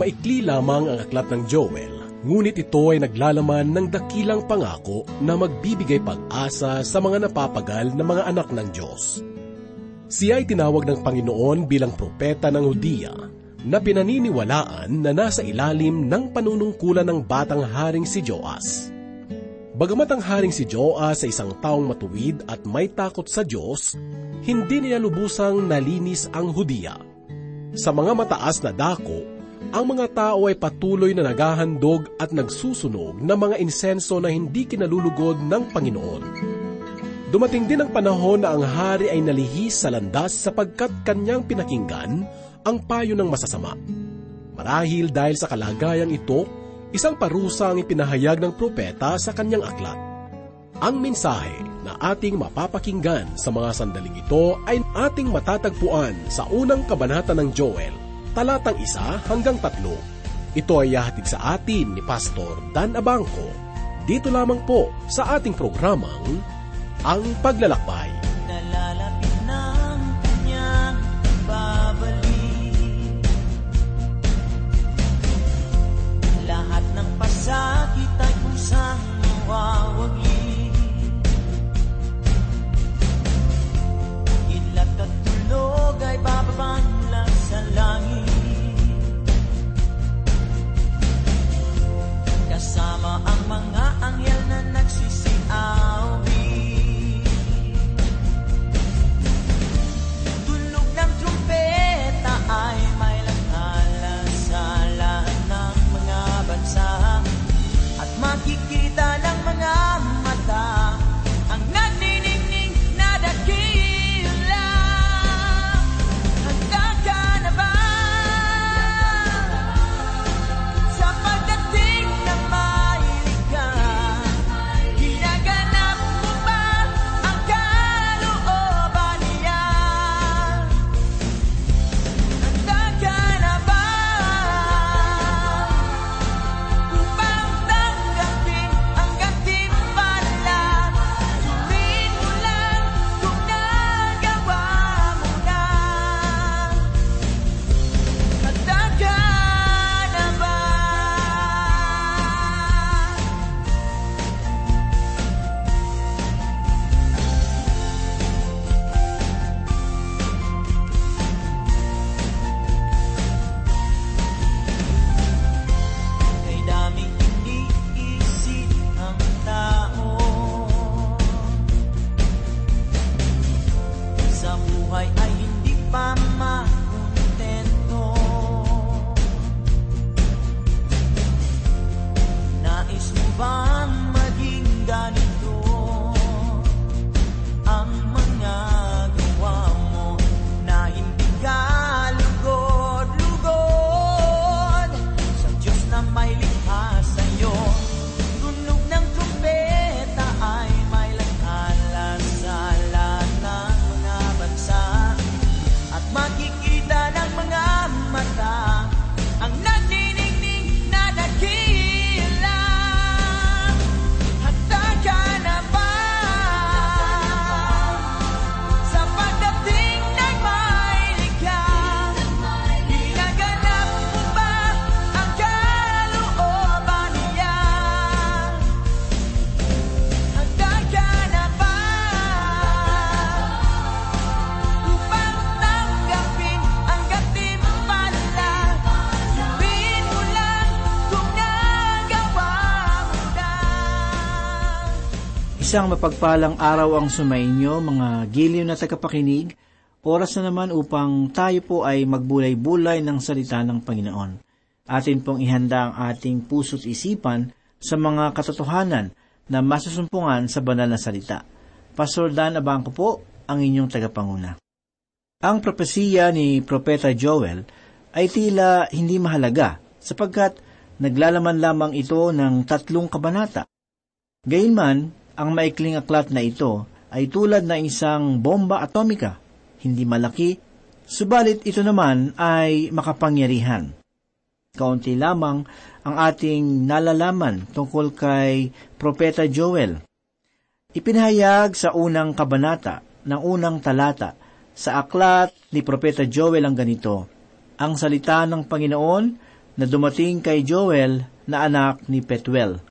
Maikli lamang ang aklat ng Joel, ngunit ito ay naglalaman ng dakilang pangako na magbibigay pag-asa sa mga napapagal na mga anak ng Diyos. Siya ay tinawag ng Panginoon bilang propeta ng Hudiya na pinaniniwalaan na nasa ilalim ng panunungkulan ng batang haring si Joas. Bagamat ang haring si Joas ay isang taong matuwid at may takot sa Diyos, hindi niya lubusang nalinis ang Hudiya. Sa mga mataas na dako, ang mga tao ay patuloy na naghahandog at nagsusunog ng mga insenso na hindi kinalulugod ng Panginoon. Dumating din ang panahon na ang hari ay nalihis sa landas sapagkat kanyang pinakinggan ang payo ng masasama. Marahil dahil sa kalagayang ito, isang parusa ang ipinahayag ng propeta sa kanyang aklat. Ang mensahe na ating mapapakinggan sa mga sandaling ito ay ating matatagpuan sa unang kabanata ng Joel, talatang isa hanggang tatlo. Ito ay yahatid sa atin ni Pastor Dan Abangco. Dito lamang po sa ating programang Ang Paglalakbay. Isang mapagpalang araw ang sumainyo, mga giliw na tagapakinig. Oras na naman upang tayo po ay magbulay-bulay ng salita ng Panginoon. Atin pong ihanda ang ating puso't isipan sa mga katotohanan na masusumpungan sa banal na salita. Pastor Dan Abangco po, ang inyong tagapanguna. Ang propesiya ni Propeta Joel ay tila hindi mahalaga sapagkat naglalaman lamang ito ng tatlong kabanata. Gayunman, ang maikling aklat na ito ay tulad na isang bomba atomika, hindi malaki, subalit ito naman ay makapangyarihan. Kaunti lamang ang ating nalalaman tungkol kay Propeta Joel. Ipinahayag sa unang kabanata ng unang talata sa aklat ni Propeta Joel ang ganito, Ang salita ng Panginoon na dumating kay Joel na anak ni Petuel.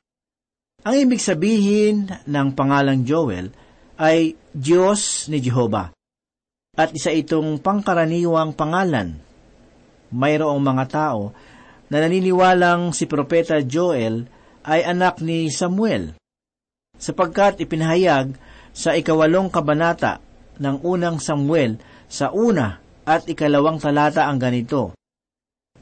Ang ibig sabihin ng pangalang Joel ay Diyos ni Jehova. At isa itong pangkaraniwang pangalan. Mayroong mga tao na naniniwalang si Propeta Joel ay anak ni Samuel, sapagkat ipinahayag sa ikawalong kabanata ng unang Samuel sa una at ikalawang talata ang ganito.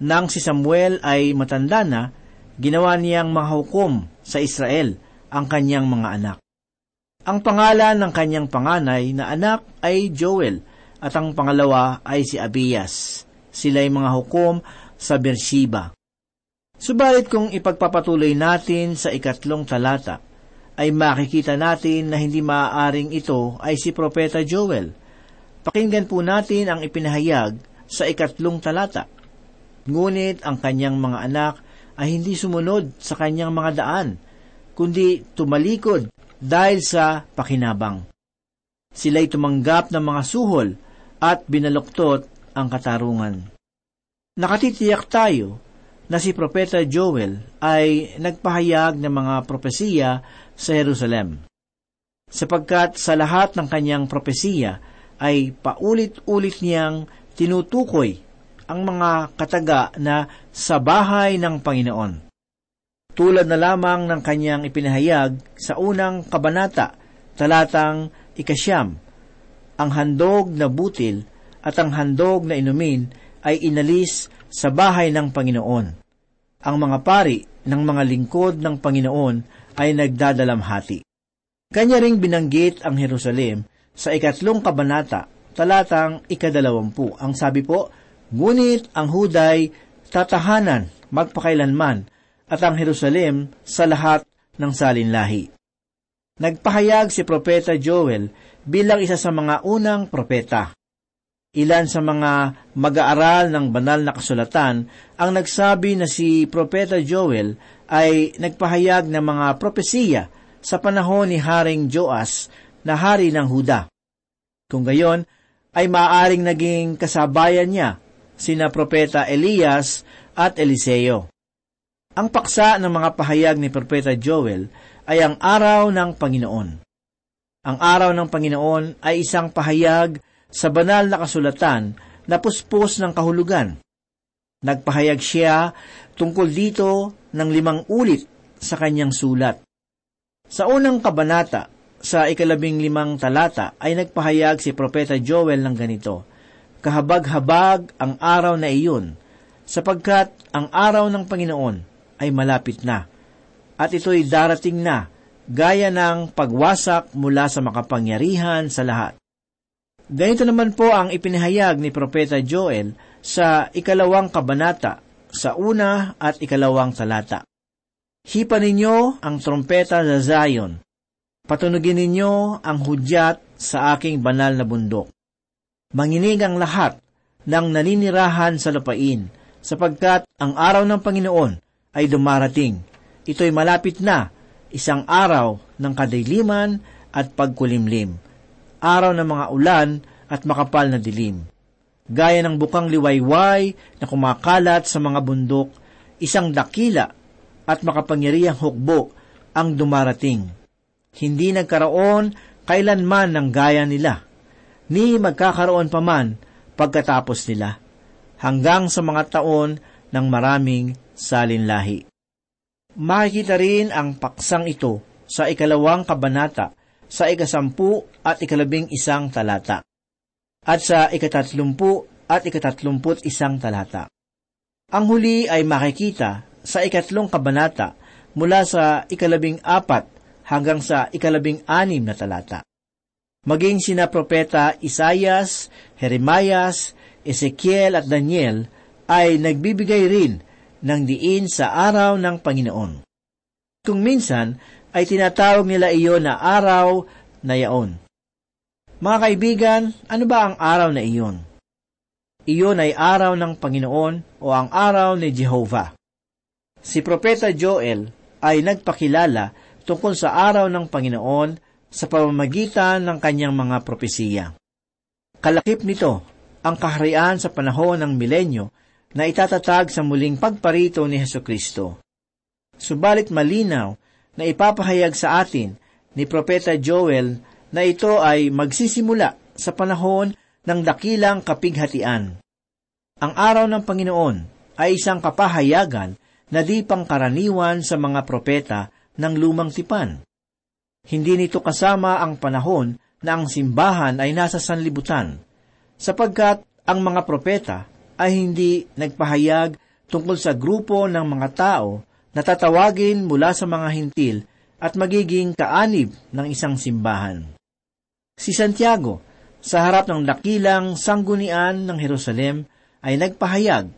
Nang si Samuel ay matanda na, ginawa niyang mahukom sa Israel ang kanyang mga anak. Ang pangalan ng kanyang panganay na anak ay Joel at ang pangalawa ay si Abias. Sila ay mga hukom sa Beersheba. Subalit kung ipagpapatuloy natin sa ikatlong talata, ay makikita natin na hindi maaaring ito ay si Propeta Joel. Pakinggan po natin ang ipinahayag sa ikatlong talata. Ngunit ang kanyang mga anak ay hindi sumunod sa kanyang mga daan, kundi tumalikod dahil sa pakinabang. Sila'y tumanggap ng mga suhol at binaluktot ang katarungan. Nakatitiyak tayo na si Propeta Joel ay nagpahayag ng mga propesiya sa Jerusalem. Sapagkat sa lahat ng kanyang propesiya ay paulit-ulit niyang tinutukoy ang mga kataga na sa bahay ng Panginoon. Tulad na lamang ng kanyang ipinahayag sa unang kabanata, talatang ikasyam, ang handog na butil at ang handog na inumin ay inalis sa bahay ng Panginoon. Ang mga pari ng mga lingkod ng Panginoon ay nagdadalamhati. Kanya ring binanggit ang Jerusalem sa ikatlong kabanata, talatang ikadalawampu. Ang sabi po, Ngunit ang Huday tatahanan magpakailanman at ang Jerusalem sa lahat ng salinlahi. Nagpahayag si Propeta Joel bilang isa sa mga unang propeta. Ilan sa mga mag-aaral ng banal na kasulatan ang nagsabi na si Propeta Joel ay nagpahayag ng mga propesiya sa panahon ni Haring Joas na hari ng Huda. Kung gayon, ay maaaring naging kasabayan niya sina Propeta Elias at Eliseo. Ang paksa ng mga pahayag ni Propeta Joel ay ang araw ng Panginoon. Ang araw ng Panginoon ay isang pahayag sa banal na kasulatan na puspos ng kahulugan. Nagpahayag siya tungkol dito ng limang ulit sa kanyang sulat. Sa unang kabanata, sa ikalabing limang talata, ay nagpahayag si Propeta Joel ng ganito, Kahabag-habag ang araw na iyon, sapagkat ang araw ng Panginoon ay malapit na, at ito'y darating na, gaya ng pagwasak mula sa makapangyarihan sa lahat. Ganito naman po ang ipinahayag ni Propeta Joel sa ikalawang kabanata, sa una at ikalawang talata. Hipa ninyo ang trompeta sa Zion. Patunugin ninyo ang hudyat sa aking banal na bundok. Manginig ang lahat ng naninirahan sa lupain, sapagkat ang araw ng Panginoon ay dumarating. Ito'y malapit na, isang araw ng kadiliman at pagkulimlim araw ng mga ulan at makapal na dilim. Gaya ng bukang liwayway na kumakalat sa mga bundok, isang dakila at makapangyarihang hukbo ang dumarating. Hindi nagkaroon kailanman ng gaya nila, ni magkakaroon pa man pagkatapos nila, hanggang sa mga taon ng maraming salinlahi. Makikita rin ang paksang ito sa ikalawang kabanata sa ikasampu at ikalabing isang talata, at sa ikatatlumpu at ikatatlumput isang talata. Ang huli ay makikita sa ikatlong kabanata mula sa ikalabing apat hanggang sa ikalabing anim na talata. Maging sina propeta Isayas, Jeremias, Ezekiel at Daniel ay nagbibigay rin ng diin sa araw ng Panginoon. Kung minsan ay tinatawag nila iyon na araw na yaon. Mga kaibigan, ano ba ang araw na iyon? Iyon ay araw ng Panginoon o ang araw ni Jehovah. Si Propeta Joel ay nagpakilala tungkol sa araw ng Panginoon sa pamamagitan ng kanyang mga propesiya. Kalakip nito ang kaharian sa panahon ng milenyo na itatatag sa muling pagparito ni Heso Kristo. Subalit malinaw na ipapahayag sa atin ni Propeta Joel na ito ay magsisimula sa panahon ng dakilang kapighatian. Ang araw ng Panginoon ay isang kapahayagan na di pangkaraniwan sa mga propeta ng lumang tipan. Hindi nito kasama ang panahon na ang simbahan ay nasa sanlibutan, sapagkat ang mga propeta ay hindi nagpahayag tungkol sa grupo ng mga tao na tatawagin mula sa mga hintil at magiging kaanib ng isang simbahan. Si Santiago, sa harap ng dakilang sanggunian ng Jerusalem, ay nagpahayag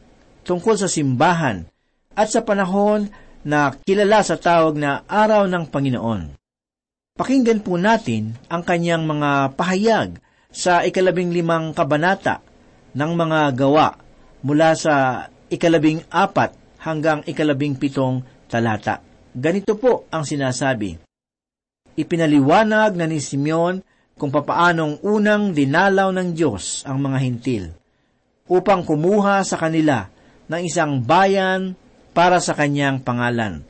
tungkol sa simbahan at sa panahon na kilala sa tawag na Araw ng Panginoon. Pakinggan po natin ang kanyang mga pahayag sa ikalabing limang kabanata ng mga gawa mula sa ikalabing apat hanggang ikalabing pitong talata. Ganito po ang sinasabi. Ipinaliwanag na ni Simeon kung papaanong unang dinalaw ng Diyos ang mga hintil upang kumuha sa kanila ng isang bayan para sa kanyang pangalan.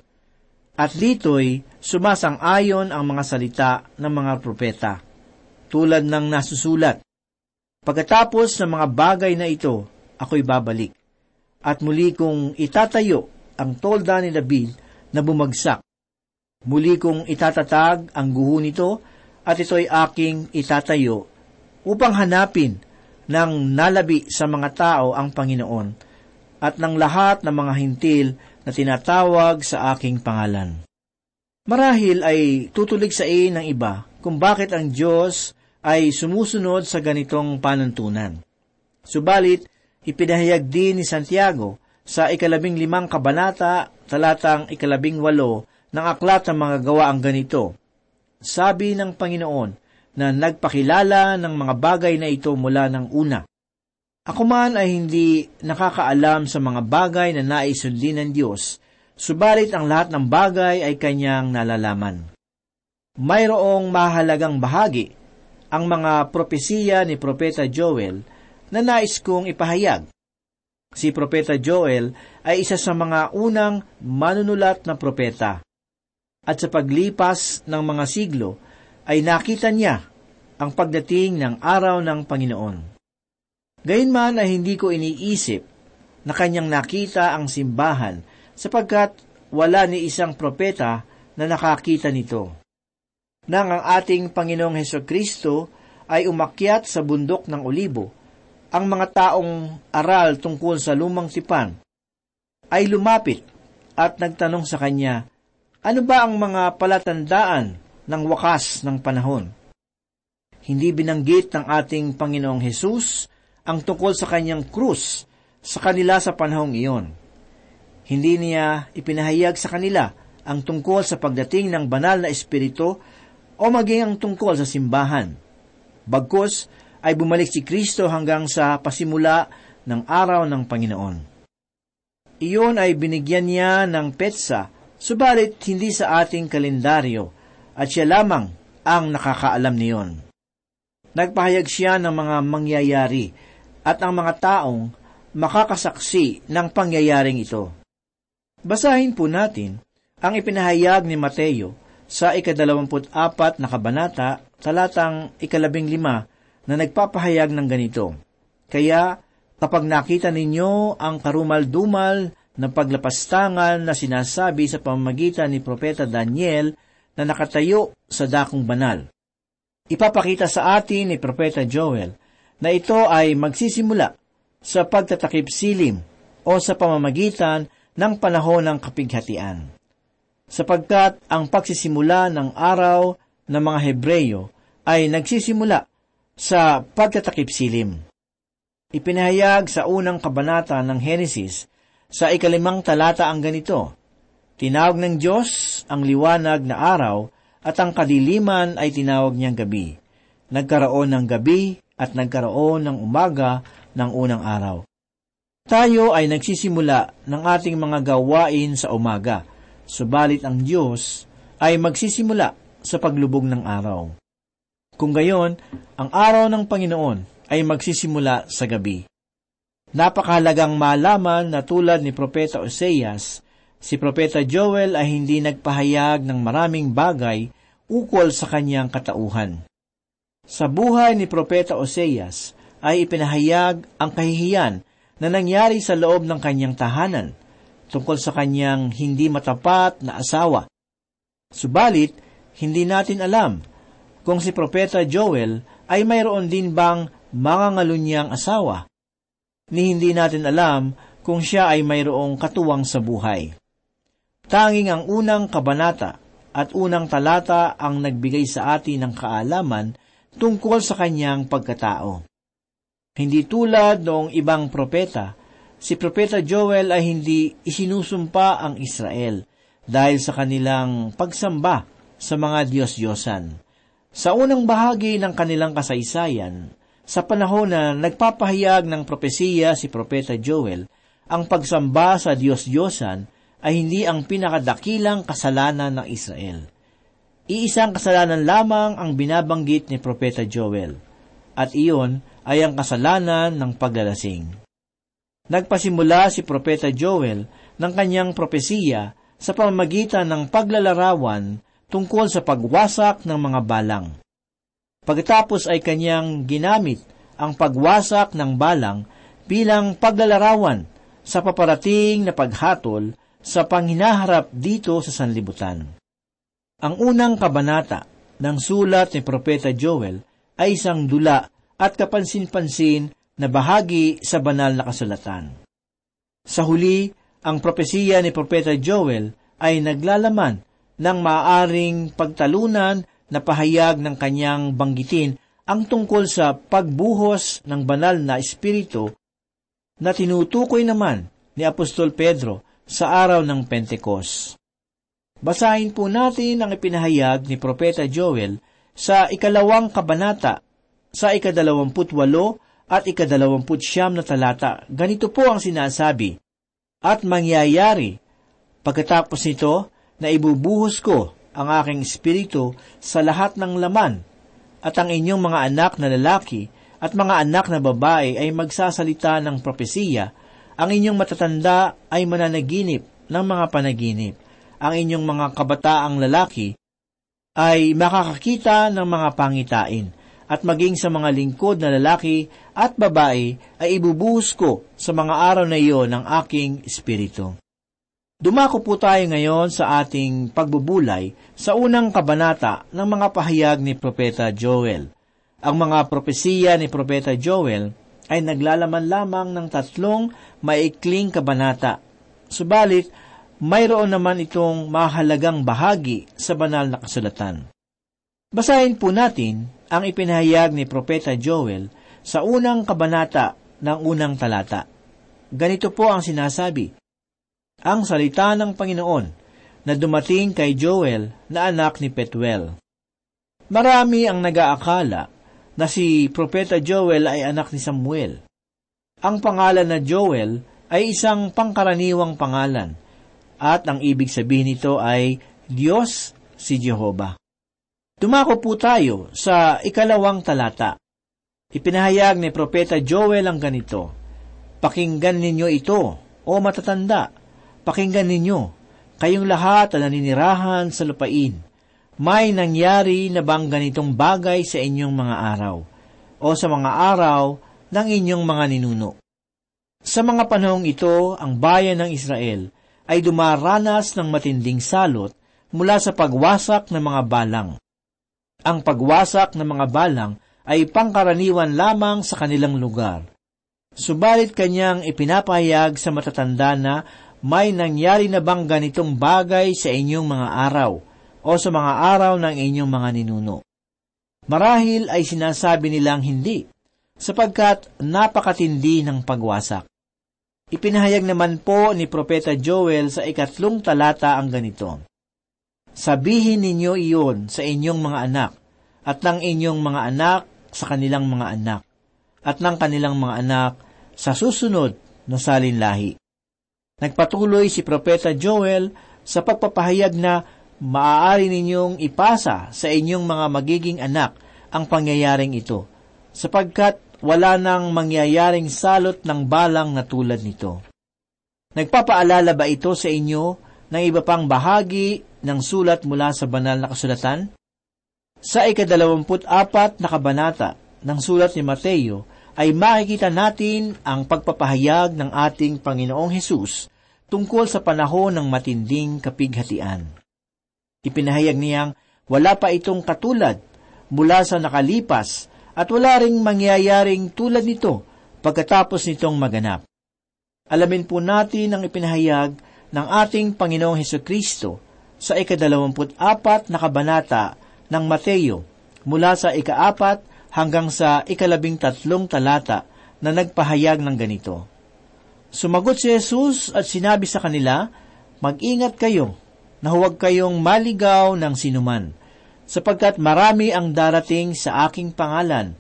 At dito'y sumasang-ayon ang mga salita ng mga propeta, tulad ng nasusulat. Pagkatapos ng mga bagay na ito, ako'y babalik. At muli kong itatayo ang tolda ni David na bumagsak. Muli kong itatatag ang guho nito at ito'y aking itatayo upang hanapin ng nalabi sa mga tao ang Panginoon at ng lahat ng mga hintil na tinatawag sa aking pangalan. Marahil ay tutulig sa iyo ng iba kung bakit ang Diyos ay sumusunod sa ganitong panuntunan. Subalit, ipinahayag din ni Santiago sa ikalabing limang kabanata, talatang ikalabing walo ng aklat ng mga gawaang ganito. Sabi ng Panginoon na nagpakilala ng mga bagay na ito mula ng una. Ako man ay hindi nakakaalam sa mga bagay na naisundin ng Diyos, subalit ang lahat ng bagay ay kanyang nalalaman. Mayroong mahalagang bahagi ang mga propesiya ni Propeta Joel na nais kong ipahayag. Si Propeta Joel ay isa sa mga unang manunulat na propeta. At sa paglipas ng mga siglo, ay nakita niya ang pagdating ng araw ng Panginoon. Gayunman ay hindi ko iniisip na kanyang nakita ang simbahan sapagkat wala ni isang propeta na nakakita nito. Nang ang ating Panginoong Heso Kristo ay umakyat sa bundok ng Olibo, ang mga taong aral tungkol sa lumang tipan ay lumapit at nagtanong sa kanya, ano ba ang mga palatandaan ng wakas ng panahon? Hindi binanggit ng ating Panginoong Hesus ang tungkol sa kanyang krus sa kanila sa panahong iyon. Hindi niya ipinahayag sa kanila ang tungkol sa pagdating ng banal na espiritu o maging ang tungkol sa simbahan. Bagkus, ay bumalik si Kristo hanggang sa pasimula ng araw ng Panginoon. Iyon ay binigyan niya ng petsa, subalit hindi sa ating kalendaryo, at siya lamang ang nakakaalam niyon. Nagpahayag siya ng mga mangyayari at ang mga taong makakasaksi ng pangyayaring ito. Basahin po natin ang ipinahayag ni Mateo sa ikadalawamput apat na kabanata, talatang ikalabing lima na nagpapahayag ng ganito. Kaya, kapag nakita ninyo ang karumal-dumal na paglapastangan na sinasabi sa pamamagitan ni Propeta Daniel na nakatayo sa dakong banal. Ipapakita sa atin ni Propeta Joel na ito ay magsisimula sa pagtatakip silim o sa pamamagitan ng panahon ng kapighatian. Sapagkat ang pagsisimula ng araw ng mga Hebreyo ay nagsisimula sa pagtatakip silim. Ipinahayag sa unang kabanata ng Henesis sa ikalimang talata ang ganito, Tinawag ng Diyos ang liwanag na araw at ang kadiliman ay tinawag niyang gabi. Nagkaroon ng gabi at nagkaroon ng umaga ng unang araw. Tayo ay nagsisimula ng ating mga gawain sa umaga, subalit ang Diyos ay magsisimula sa paglubog ng araw. Kung gayon, ang araw ng Panginoon ay magsisimula sa gabi. Napakahalagang malaman na tulad ni Propeta Oseas, si Propeta Joel ay hindi nagpahayag ng maraming bagay ukol sa kanyang katauhan. Sa buhay ni Propeta Oseas ay ipinahayag ang kahihiyan na nangyari sa loob ng kanyang tahanan tungkol sa kanyang hindi matapat na asawa. Subalit, hindi natin alam kung si Propeta Joel ay mayroon din bang mga ngalunyang asawa ni hindi natin alam kung siya ay mayroong katuwang sa buhay. Tanging ang unang kabanata at unang talata ang nagbigay sa atin ng kaalaman tungkol sa kanyang pagkatao. Hindi tulad noong ibang propeta, si Propeta Joel ay hindi isinusumpa ang Israel dahil sa kanilang pagsamba sa mga Diyos-Diyosan. Sa unang bahagi ng kanilang kasaysayan, sa panahon na nagpapahayag ng propesiya si Propeta Joel, ang pagsamba sa Diyos-Diyosan ay hindi ang pinakadakilang kasalanan ng Israel. Iisang kasalanan lamang ang binabanggit ni Propeta Joel, at iyon ay ang kasalanan ng paglalasing. Nagpasimula si Propeta Joel ng kanyang propesiya sa pamamagitan ng paglalarawan tungkol sa pagwasak ng mga balang. Pagkatapos ay kanyang ginamit ang pagwasak ng balang bilang paglalarawan sa paparating na paghatol sa panghinaharap dito sa sanlibutan. Ang unang kabanata ng sulat ni Propeta Joel ay isang dula at kapansin-pansin na bahagi sa banal na kasulatan. Sa huli, ang propesiya ni Propeta Joel ay naglalaman ng maaring pagtalunan na pahayag ng kanyang banggitin ang tungkol sa pagbuhos ng banal na espiritu na tinutukoy naman ni Apostol Pedro sa araw ng Pentecost. Basahin po natin ang ipinahayag ni Propeta Joel sa ikalawang kabanata, sa ikadalawamputwalo at ikadalawamput siyam na talata. Ganito po ang sinasabi, At mangyayari, pagkatapos nito, na ibubuhos ko ang aking espiritu sa lahat ng laman, at ang inyong mga anak na lalaki at mga anak na babae ay magsasalita ng propesiya, ang inyong matatanda ay mananaginip ng mga panaginip, ang inyong mga kabataang lalaki ay makakakita ng mga pangitain, at maging sa mga lingkod na lalaki at babae ay ibubuhos ko sa mga araw na iyon ng aking espiritu. Dumako po tayo ngayon sa ating pagbubulay sa unang kabanata ng mga pahayag ni Propeta Joel. Ang mga propesiya ni Propeta Joel ay naglalaman lamang ng tatlong maikling kabanata. Subalit, mayroon naman itong mahalagang bahagi sa banal na kasulatan. Basahin po natin ang ipinahayag ni Propeta Joel sa unang kabanata ng unang talata. Ganito po ang sinasabi, ang salita ng Panginoon na dumating kay Joel na anak ni Petuel. Marami ang nagaakala na si Propeta Joel ay anak ni Samuel. Ang pangalan na Joel ay isang pangkaraniwang pangalan at ang ibig sabihin nito ay Diyos si Jehova. Dumako po tayo sa ikalawang talata. Ipinahayag ni Propeta Joel ang ganito, Pakinggan ninyo ito, o matatanda, Pakinggan ninyo, kayong lahat na naninirahan sa lupain. May nangyari na bang ganitong bagay sa inyong mga araw o sa mga araw ng inyong mga ninuno? Sa mga panahong ito, ang bayan ng Israel ay dumaranas ng matinding salot mula sa pagwasak ng mga balang. Ang pagwasak ng mga balang ay pangkaraniwan lamang sa kanilang lugar. Subalit kanyang ipinapahayag sa matatanda na may nangyari na bang ganitong bagay sa inyong mga araw o sa mga araw ng inyong mga ninuno? Marahil ay sinasabi nilang hindi, sapagkat napakatindi ng pagwasak. Ipinahayag naman po ni Propeta Joel sa ikatlong talata ang ganito, Sabihin ninyo iyon sa inyong mga anak, at ng inyong mga anak sa kanilang mga anak, at ng kanilang mga anak sa susunod na salinlahi. Nagpatuloy si Propeta Joel sa pagpapahayag na maaari ninyong ipasa sa inyong mga magiging anak ang pangyayaring ito, sapagkat wala nang mangyayaring salot ng balang na tulad nito. Nagpapaalala ba ito sa inyo ng iba pang bahagi ng sulat mula sa banal na kasulatan? Sa ikadalawamput apat na kabanata ng sulat ni Mateo ay makikita natin ang pagpapahayag ng ating Panginoong Hesus tungkol sa panahon ng matinding kapighatian. Ipinahayag niyang wala pa itong katulad mula sa nakalipas at wala ring mangyayaring tulad nito pagkatapos nitong maganap. Alamin po natin ang ipinahayag ng ating Panginoong Heso Kristo sa ikadalawamput apat na kabanata ng Mateo mula sa ikaapat hanggang sa ikalabing tatlong talata na nagpahayag ng ganito. Sumagot si Jesus at sinabi sa kanila, Mag-ingat kayo na huwag kayong maligaw ng sinuman, sapagkat marami ang darating sa aking pangalan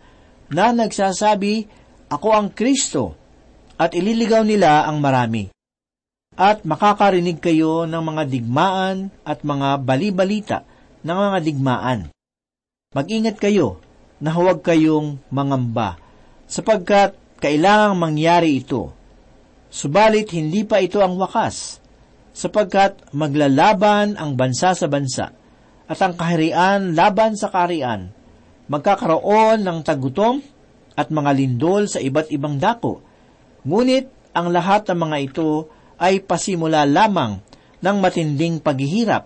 na nagsasabi, Ako ang Kristo, at ililigaw nila ang marami. At makakarinig kayo ng mga digmaan at mga balibalita ng mga digmaan. Mag-ingat kayo na huwag kayong mangamba, sapagkat kailangang mangyari ito. Subalit hindi pa ito ang wakas, sapagkat maglalaban ang bansa sa bansa, at ang kaharian laban sa kaharian. Magkakaroon ng tagutom at mga lindol sa iba't ibang dako. Ngunit ang lahat ng mga ito ay pasimula lamang ng matinding paghihirap.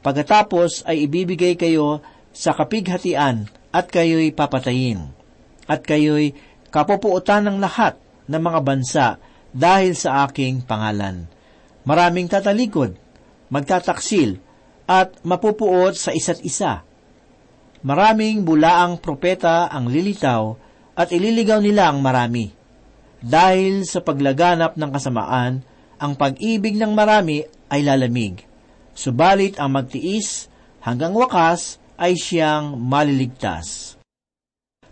Pagkatapos ay ibibigay kayo sa kapighatian at kayo'y papatayin. At kayo'y kapupuutan ng lahat ng mga bansa dahil sa aking pangalan. Maraming tatalikod, magtataksil, at mapupuot sa isa't isa. Maraming bulaang propeta ang lilitaw at ililigaw nila ang marami. Dahil sa paglaganap ng kasamaan, ang pag-ibig ng marami ay lalamig. Subalit ang magtiis hanggang wakas ay siyang maliligtas.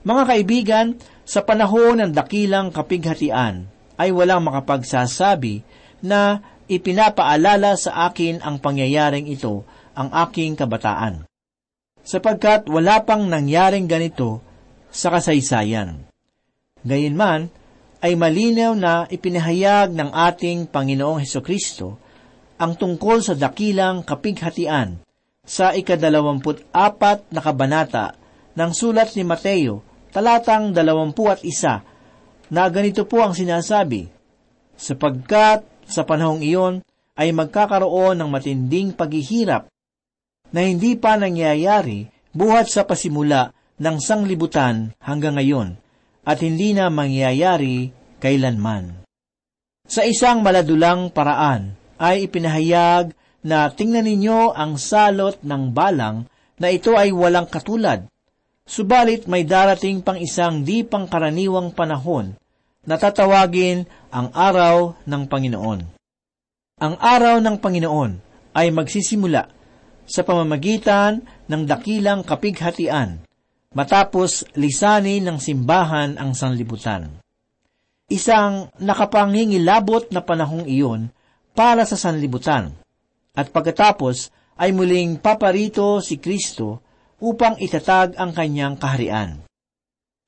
Mga kaibigan, sa panahon ng dakilang kapighatian, ay walang makapagsasabi na ipinapaalala sa akin ang pangyayaring ito ang aking kabataan. Sapagkat wala pang nangyaring ganito sa kasaysayan. Gayunman, ay malinaw na ipinahayag ng ating Panginoong Heso Kristo ang tungkol sa dakilang kapighatian sa ikadalawamput apat na kabanata ng sulat ni Mateo, talatang dalawampu at isa, na ganito po ang sinasabi, sapagkat sa panahong iyon ay magkakaroon ng matinding paghihirap na hindi pa nangyayari buhat sa pasimula ng sanglibutan hanggang ngayon at hindi na mangyayari kailanman. Sa isang maladulang paraan ay ipinahayag na tingnan ninyo ang salot ng balang na ito ay walang katulad. Subalit may darating pang isang di pangkaraniwang panahon na tatawagin ang araw ng Panginoon. Ang araw ng Panginoon ay magsisimula sa pamamagitan ng dakilang kapighatian matapos lisanin ng simbahan ang sanlibutan. Isang nakapangingilabot na panahong iyon para sa sanlibutan at pagkatapos ay muling paparito si Kristo upang itatag ang kanyang kaharian.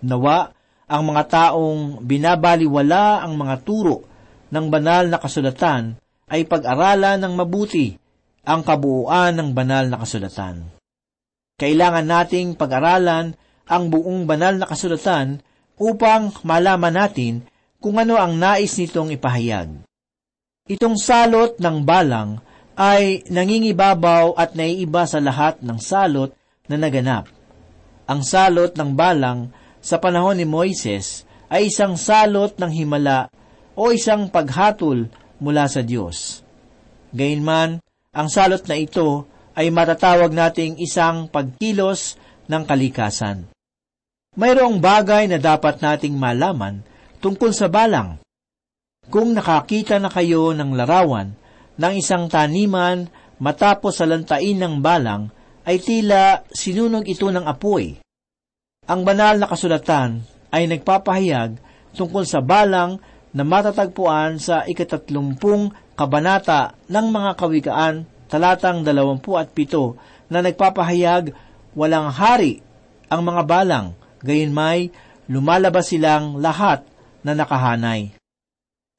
Nawa, ang mga taong binabaliwala ang mga turo ng banal na kasulatan ay pag-aralan ng mabuti ang kabuuan ng banal na kasulatan. Kailangan nating pag-aralan ang buong banal na kasulatan upang malaman natin kung ano ang nais nitong ipahayag. Itong salot ng balang ay nangingibabaw at naiiba sa lahat ng salot na naganap. Ang salot ng balang sa panahon ni Moises ay isang salot ng himala o isang paghatol mula sa Diyos. Gayunman, ang salot na ito ay matatawag nating isang pagkilos ng kalikasan. Mayroong bagay na dapat nating malaman tungkol sa balang. Kung nakakita na kayo ng larawan ng isang taniman matapos sa lantain ng balang ay tila sinunog ito ng apoy. Ang banal na kasulatan ay nagpapahayag tungkol sa balang na matatagpuan sa ikatatlumpung kabanata ng mga kawikaan talatang dalawampu at pito na nagpapahayag walang hari ang mga balang, gayon may lumalabas silang lahat na nakahanay.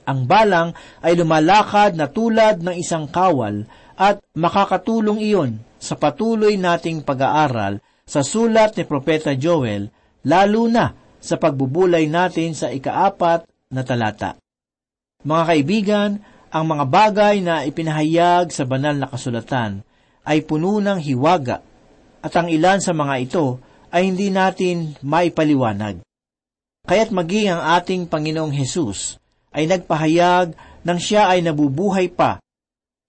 Ang balang ay lumalakad na tulad ng isang kawal at makakatulong iyon sa patuloy nating pag-aaral sa sulat ni Propeta Joel, lalo na sa pagbubulay natin sa ikaapat na talata. Mga kaibigan, ang mga bagay na ipinahayag sa banal na kasulatan ay puno ng hiwaga at ang ilan sa mga ito ay hindi natin maipaliwanag. Kaya't maging ang ating Panginoong Hesus ay nagpahayag nang siya ay nabubuhay pa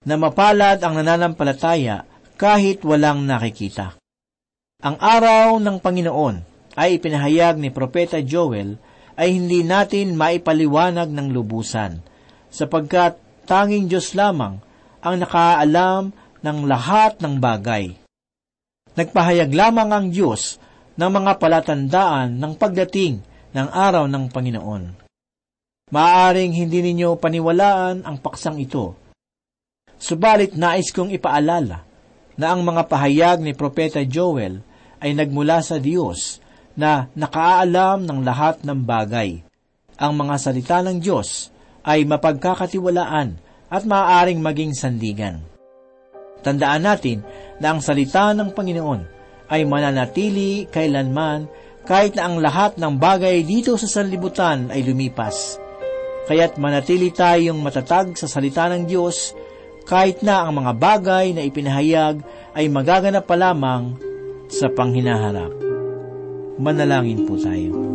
na mapalad ang nananampalataya kahit walang nakikita. Ang araw ng Panginoon ay ipinahayag ni Propeta Joel ay hindi natin maipaliwanag ng lubusan, sapagkat tanging Diyos lamang ang nakaalam ng lahat ng bagay. Nagpahayag lamang ang Diyos ng mga palatandaan ng pagdating ng araw ng Panginoon. Maaring hindi ninyo paniwalaan ang paksang ito, Subalit nais kong ipaalala na ang mga pahayag ni Propeta Joel ay nagmula sa Diyos na nakaalam ng lahat ng bagay. Ang mga salita ng Diyos ay mapagkakatiwalaan at maaaring maging sandigan. Tandaan natin na ang salita ng Panginoon ay mananatili kailanman kahit na ang lahat ng bagay dito sa sanlibutan ay lumipas. Kaya't manatili tayong matatag sa salita ng Diyos kahit na ang mga bagay na ipinahayag ay magaganap pa lamang sa panghinaharap. Manalangin po tayo.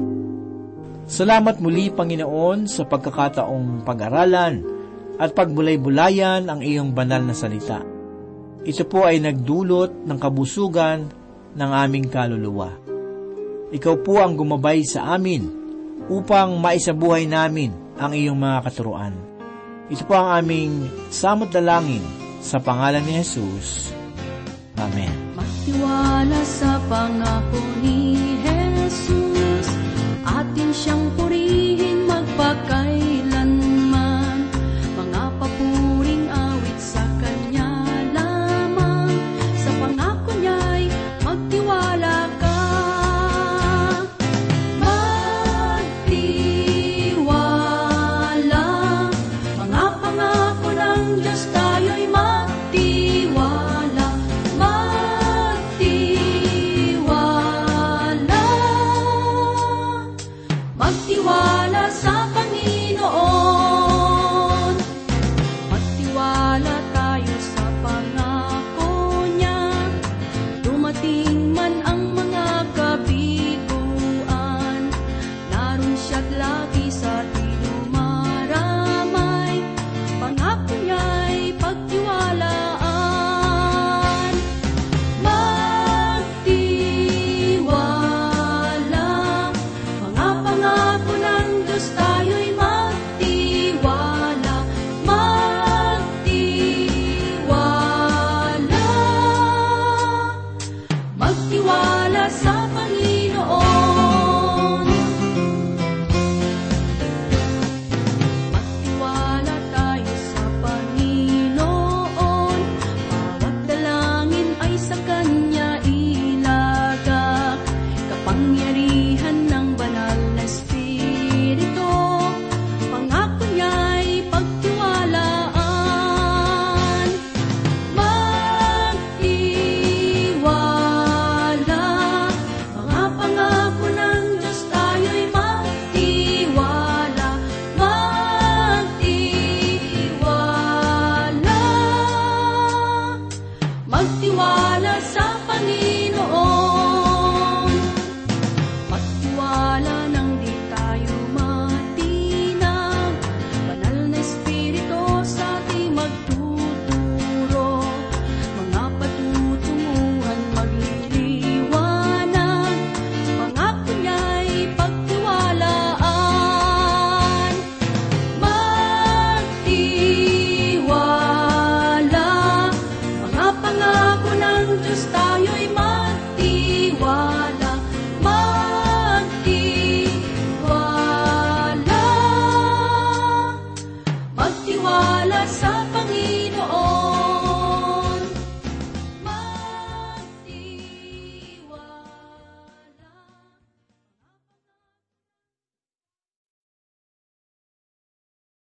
Salamat muli, Panginoon, sa pagkakataong pag-aralan at pagbulay-bulayan ang iyong banal na salita. Ito po ay nagdulot ng kabusugan ng aming kaluluwa. Ikaw po ang gumabay sa amin upang maisabuhay namin ang iyong mga katuruan. Ito po ang aming samot dalangin sa pangalan ni Jesus. Amen. Magtiwala sa pangako ni Jesus,